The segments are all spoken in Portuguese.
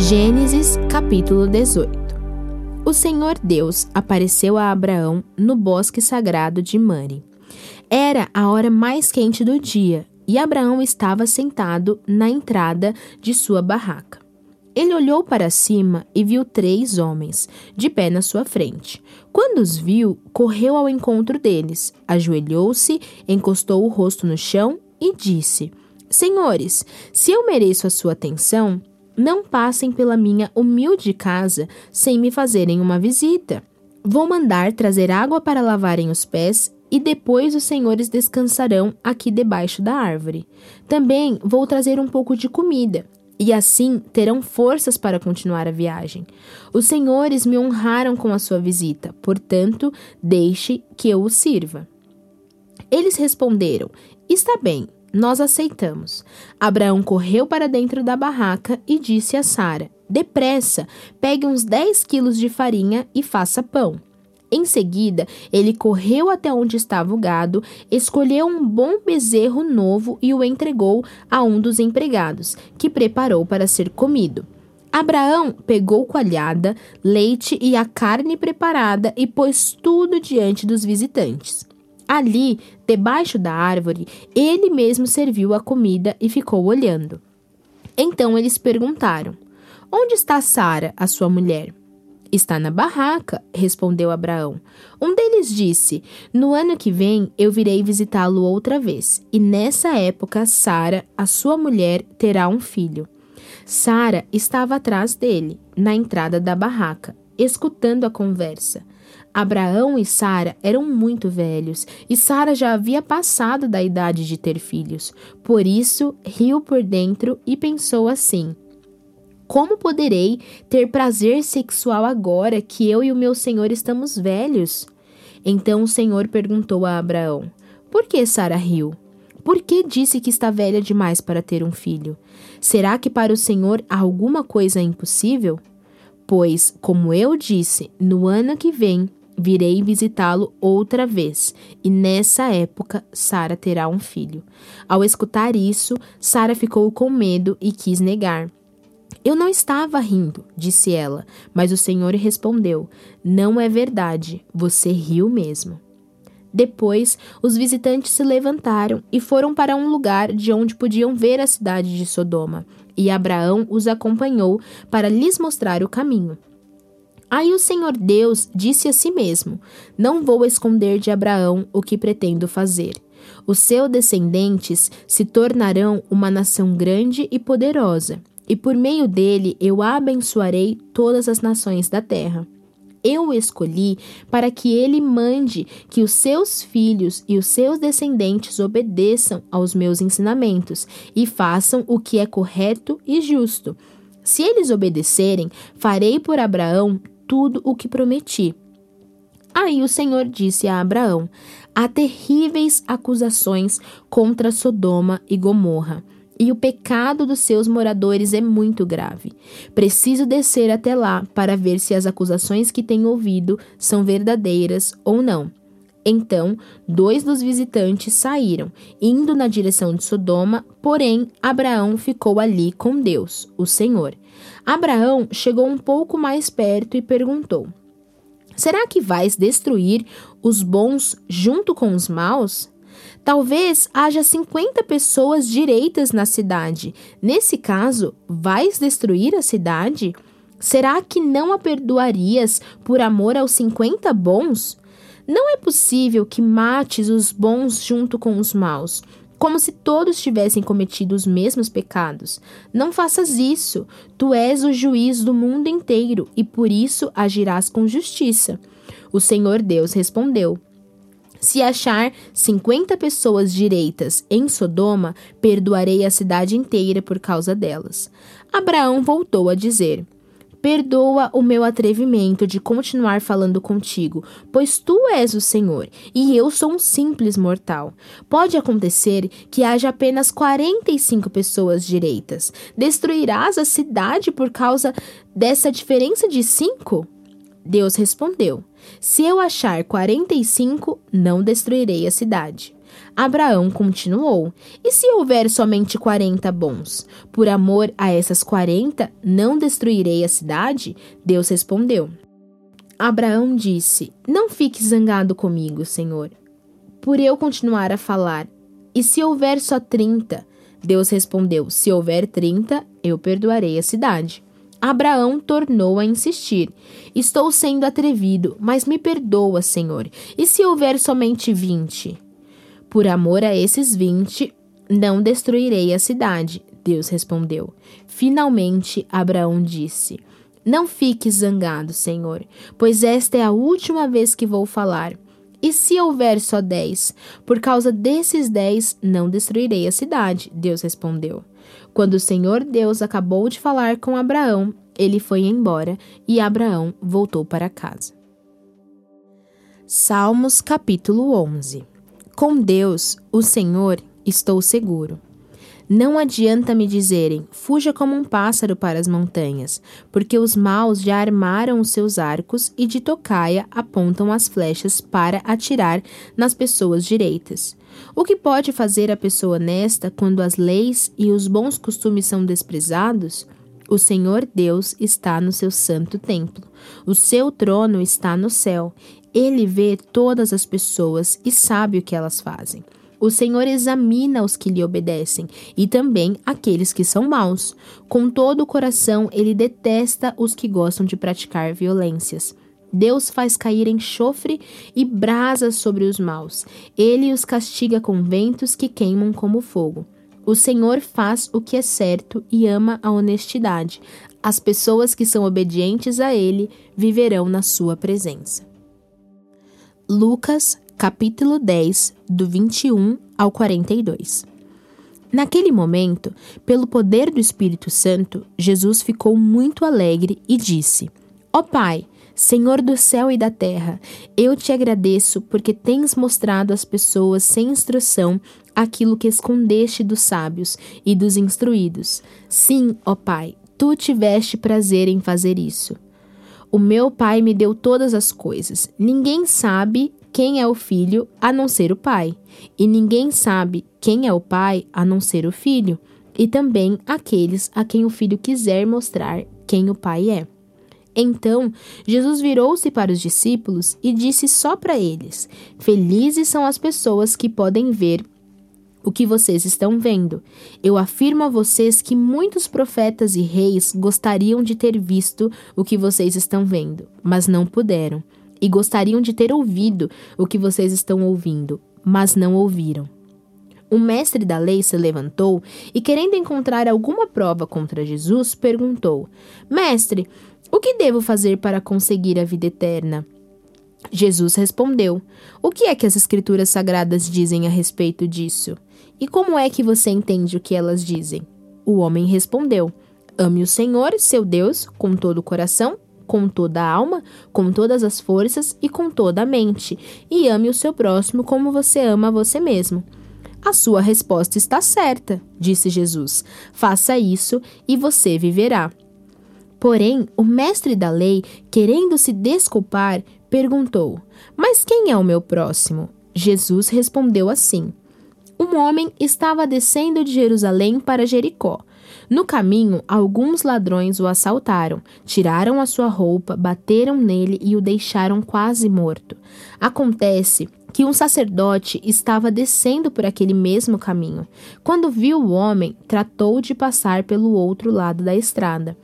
Gênesis capítulo 18 O Senhor Deus apareceu a Abraão no bosque sagrado de Mare. Era a hora mais quente do dia e Abraão estava sentado na entrada de sua barraca. Ele olhou para cima e viu três homens, de pé na sua frente. Quando os viu, correu ao encontro deles, ajoelhou-se, encostou o rosto no chão e disse: Senhores, se eu mereço a sua atenção, não passem pela minha humilde casa sem me fazerem uma visita. Vou mandar trazer água para lavarem os pés e depois os senhores descansarão aqui debaixo da árvore. Também vou trazer um pouco de comida, e assim terão forças para continuar a viagem. Os senhores me honraram com a sua visita, portanto, deixe que eu o sirva. Eles responderam: Está bem, nós aceitamos. Abraão correu para dentro da barraca e disse a Sara: Depressa, pegue uns 10 quilos de farinha e faça pão. Em seguida, ele correu até onde estava o gado, escolheu um bom bezerro novo e o entregou a um dos empregados, que preparou para ser comido. Abraão pegou coalhada, leite e a carne preparada e pôs tudo diante dos visitantes. Ali, debaixo da árvore, ele mesmo serviu a comida e ficou olhando. Então eles perguntaram: Onde está Sara, a sua mulher? Está na barraca, respondeu Abraão. Um deles disse: No ano que vem eu virei visitá-lo outra vez, e nessa época Sara, a sua mulher, terá um filho. Sara estava atrás dele, na entrada da barraca, escutando a conversa. Abraão e Sara eram muito velhos e Sara já havia passado da idade de ter filhos. Por isso, riu por dentro e pensou assim: Como poderei ter prazer sexual agora que eu e o meu senhor estamos velhos? Então o Senhor perguntou a Abraão: Por que Sara riu? Por que disse que está velha demais para ter um filho? Será que para o Senhor há alguma coisa impossível? Pois, como eu disse, no ano que vem virei visitá-lo outra vez, e nessa época Sara terá um filho. Ao escutar isso, Sara ficou com medo e quis negar. Eu não estava rindo, disse ela, mas o Senhor respondeu: Não é verdade, você riu mesmo. Depois, os visitantes se levantaram e foram para um lugar de onde podiam ver a cidade de Sodoma, e Abraão os acompanhou para lhes mostrar o caminho. Aí o Senhor Deus disse a si mesmo: Não vou esconder de Abraão o que pretendo fazer. Os seus descendentes se tornarão uma nação grande e poderosa, e por meio dele eu abençoarei todas as nações da terra. Eu o escolhi para que ele mande que os seus filhos e os seus descendentes obedeçam aos meus ensinamentos e façam o que é correto e justo. Se eles obedecerem, farei por Abraão tudo o que prometi. Aí o Senhor disse a Abraão: Há terríveis acusações contra Sodoma e Gomorra, e o pecado dos seus moradores é muito grave. Preciso descer até lá para ver se as acusações que tenho ouvido são verdadeiras ou não. Então, dois dos visitantes saíram, indo na direção de Sodoma, porém Abraão ficou ali com Deus, o Senhor. Abraão chegou um pouco mais perto e perguntou: Será que vais destruir os bons junto com os maus? Talvez haja 50 pessoas direitas na cidade. Nesse caso, vais destruir a cidade? Será que não a perdoarias por amor aos 50 bons? Não é possível que mates os bons junto com os maus, como se todos tivessem cometido os mesmos pecados. Não faças isso. Tu és o juiz do mundo inteiro e por isso agirás com justiça. O Senhor Deus respondeu: Se achar cinquenta pessoas direitas em Sodoma, perdoarei a cidade inteira por causa delas. Abraão voltou a dizer: Perdoa o meu atrevimento de continuar falando contigo, pois tu és o Senhor e eu sou um simples mortal. Pode acontecer que haja apenas 45 pessoas direitas. Destruirás a cidade por causa dessa diferença de cinco? Deus respondeu: Se eu achar 45, não destruirei a cidade. Abraão continuou: E se houver somente quarenta bons? Por amor a essas quarenta, não destruirei a cidade? Deus respondeu. Abraão disse: Não fique zangado comigo, Senhor, por eu continuar a falar. E se houver só trinta? Deus respondeu: Se houver trinta, eu perdoarei a cidade. Abraão tornou a insistir: Estou sendo atrevido, mas me perdoa, Senhor. E se houver somente vinte? Por amor a esses vinte, não destruirei a cidade. Deus respondeu. Finalmente, Abraão disse: Não fique zangado, Senhor, pois esta é a última vez que vou falar. E se houver só dez? Por causa desses dez, não destruirei a cidade. Deus respondeu. Quando o Senhor Deus acabou de falar com Abraão, ele foi embora e Abraão voltou para casa. Salmos capítulo 11 Com Deus, o Senhor, estou seguro. Não adianta me dizerem, fuja como um pássaro para as montanhas, porque os maus já armaram os seus arcos e de tocaia apontam as flechas para atirar nas pessoas direitas. O que pode fazer a pessoa honesta quando as leis e os bons costumes são desprezados? O Senhor Deus está no seu santo templo. O seu trono está no céu. Ele vê todas as pessoas e sabe o que elas fazem. O Senhor examina os que lhe obedecem e também aqueles que são maus. Com todo o coração, ele detesta os que gostam de praticar violências. Deus faz cair enxofre e brasas sobre os maus. Ele os castiga com ventos que queimam como fogo. O Senhor faz o que é certo e ama a honestidade. As pessoas que são obedientes a Ele viverão na sua presença. Lucas capítulo 10, do 21 ao 42. Naquele momento, pelo poder do Espírito Santo, Jesus ficou muito alegre e disse: Ó oh Pai, Senhor do céu e da terra, eu te agradeço porque tens mostrado às pessoas sem instrução aquilo que escondeste dos sábios e dos instruídos. Sim, ó Pai, tu tiveste prazer em fazer isso. O meu Pai me deu todas as coisas. Ninguém sabe quem é o filho a não ser o pai, e ninguém sabe quem é o pai a não ser o filho, e também aqueles a quem o filho quiser mostrar quem o pai é. Então, Jesus virou-se para os discípulos e disse só para eles: Felizes são as pessoas que podem ver o que vocês estão vendo. Eu afirmo a vocês que muitos profetas e reis gostariam de ter visto o que vocês estão vendo, mas não puderam e gostariam de ter ouvido o que vocês estão ouvindo, mas não ouviram. O mestre da lei se levantou e, querendo encontrar alguma prova contra Jesus, perguntou: Mestre, o que devo fazer para conseguir a vida eterna? Jesus respondeu: O que é que as Escrituras Sagradas dizem a respeito disso? E como é que você entende o que elas dizem? O homem respondeu: Ame o Senhor, seu Deus, com todo o coração, com toda a alma, com todas as forças e com toda a mente, e ame o seu próximo como você ama a você mesmo. A sua resposta está certa, disse Jesus. Faça isso e você viverá. Porém, o mestre da lei, querendo se desculpar, perguntou: Mas quem é o meu próximo? Jesus respondeu assim: Um homem estava descendo de Jerusalém para Jericó. No caminho, alguns ladrões o assaltaram, tiraram a sua roupa, bateram nele e o deixaram quase morto. Acontece que um sacerdote estava descendo por aquele mesmo caminho. Quando viu o homem, tratou de passar pelo outro lado da estrada.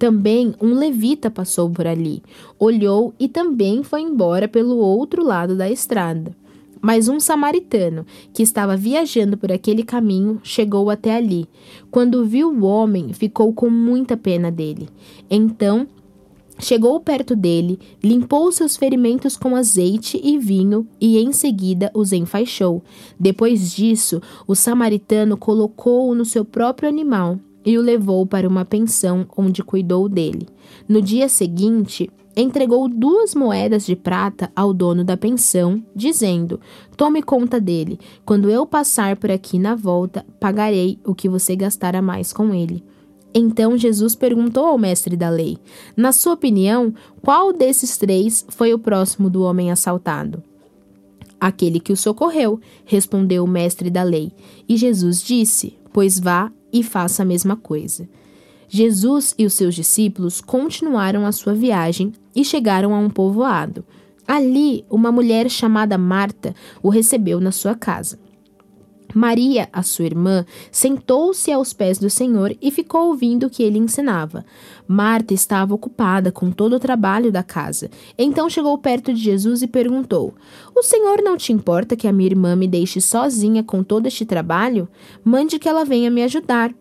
Também um levita passou por ali, olhou e também foi embora pelo outro lado da estrada. Mas um samaritano, que estava viajando por aquele caminho, chegou até ali. Quando viu o homem, ficou com muita pena dele. Então, Chegou perto dele, limpou seus ferimentos com azeite e vinho e em seguida os enfaixou. Depois disso, o samaritano colocou-o no seu próprio animal e o levou para uma pensão onde cuidou dele. No dia seguinte, entregou duas moedas de prata ao dono da pensão, dizendo: Tome conta dele. Quando eu passar por aqui na volta, pagarei o que você gastar a mais com ele. Então Jesus perguntou ao mestre da lei: Na sua opinião, qual desses três foi o próximo do homem assaltado? Aquele que o socorreu, respondeu o mestre da lei. E Jesus disse: Pois vá e faça a mesma coisa. Jesus e os seus discípulos continuaram a sua viagem e chegaram a um povoado. Ali, uma mulher chamada Marta o recebeu na sua casa. Maria, a sua irmã, sentou-se aos pés do Senhor e ficou ouvindo o que ele ensinava. Marta estava ocupada com todo o trabalho da casa. Então chegou perto de Jesus e perguntou: O Senhor não te importa que a minha irmã me deixe sozinha com todo este trabalho? Mande que ela venha me ajudar.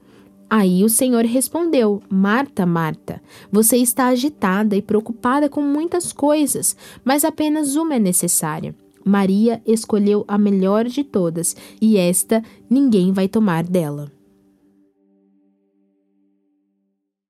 Aí o Senhor respondeu: Marta, Marta, você está agitada e preocupada com muitas coisas, mas apenas uma é necessária. Maria escolheu a melhor de todas, e esta ninguém vai tomar dela.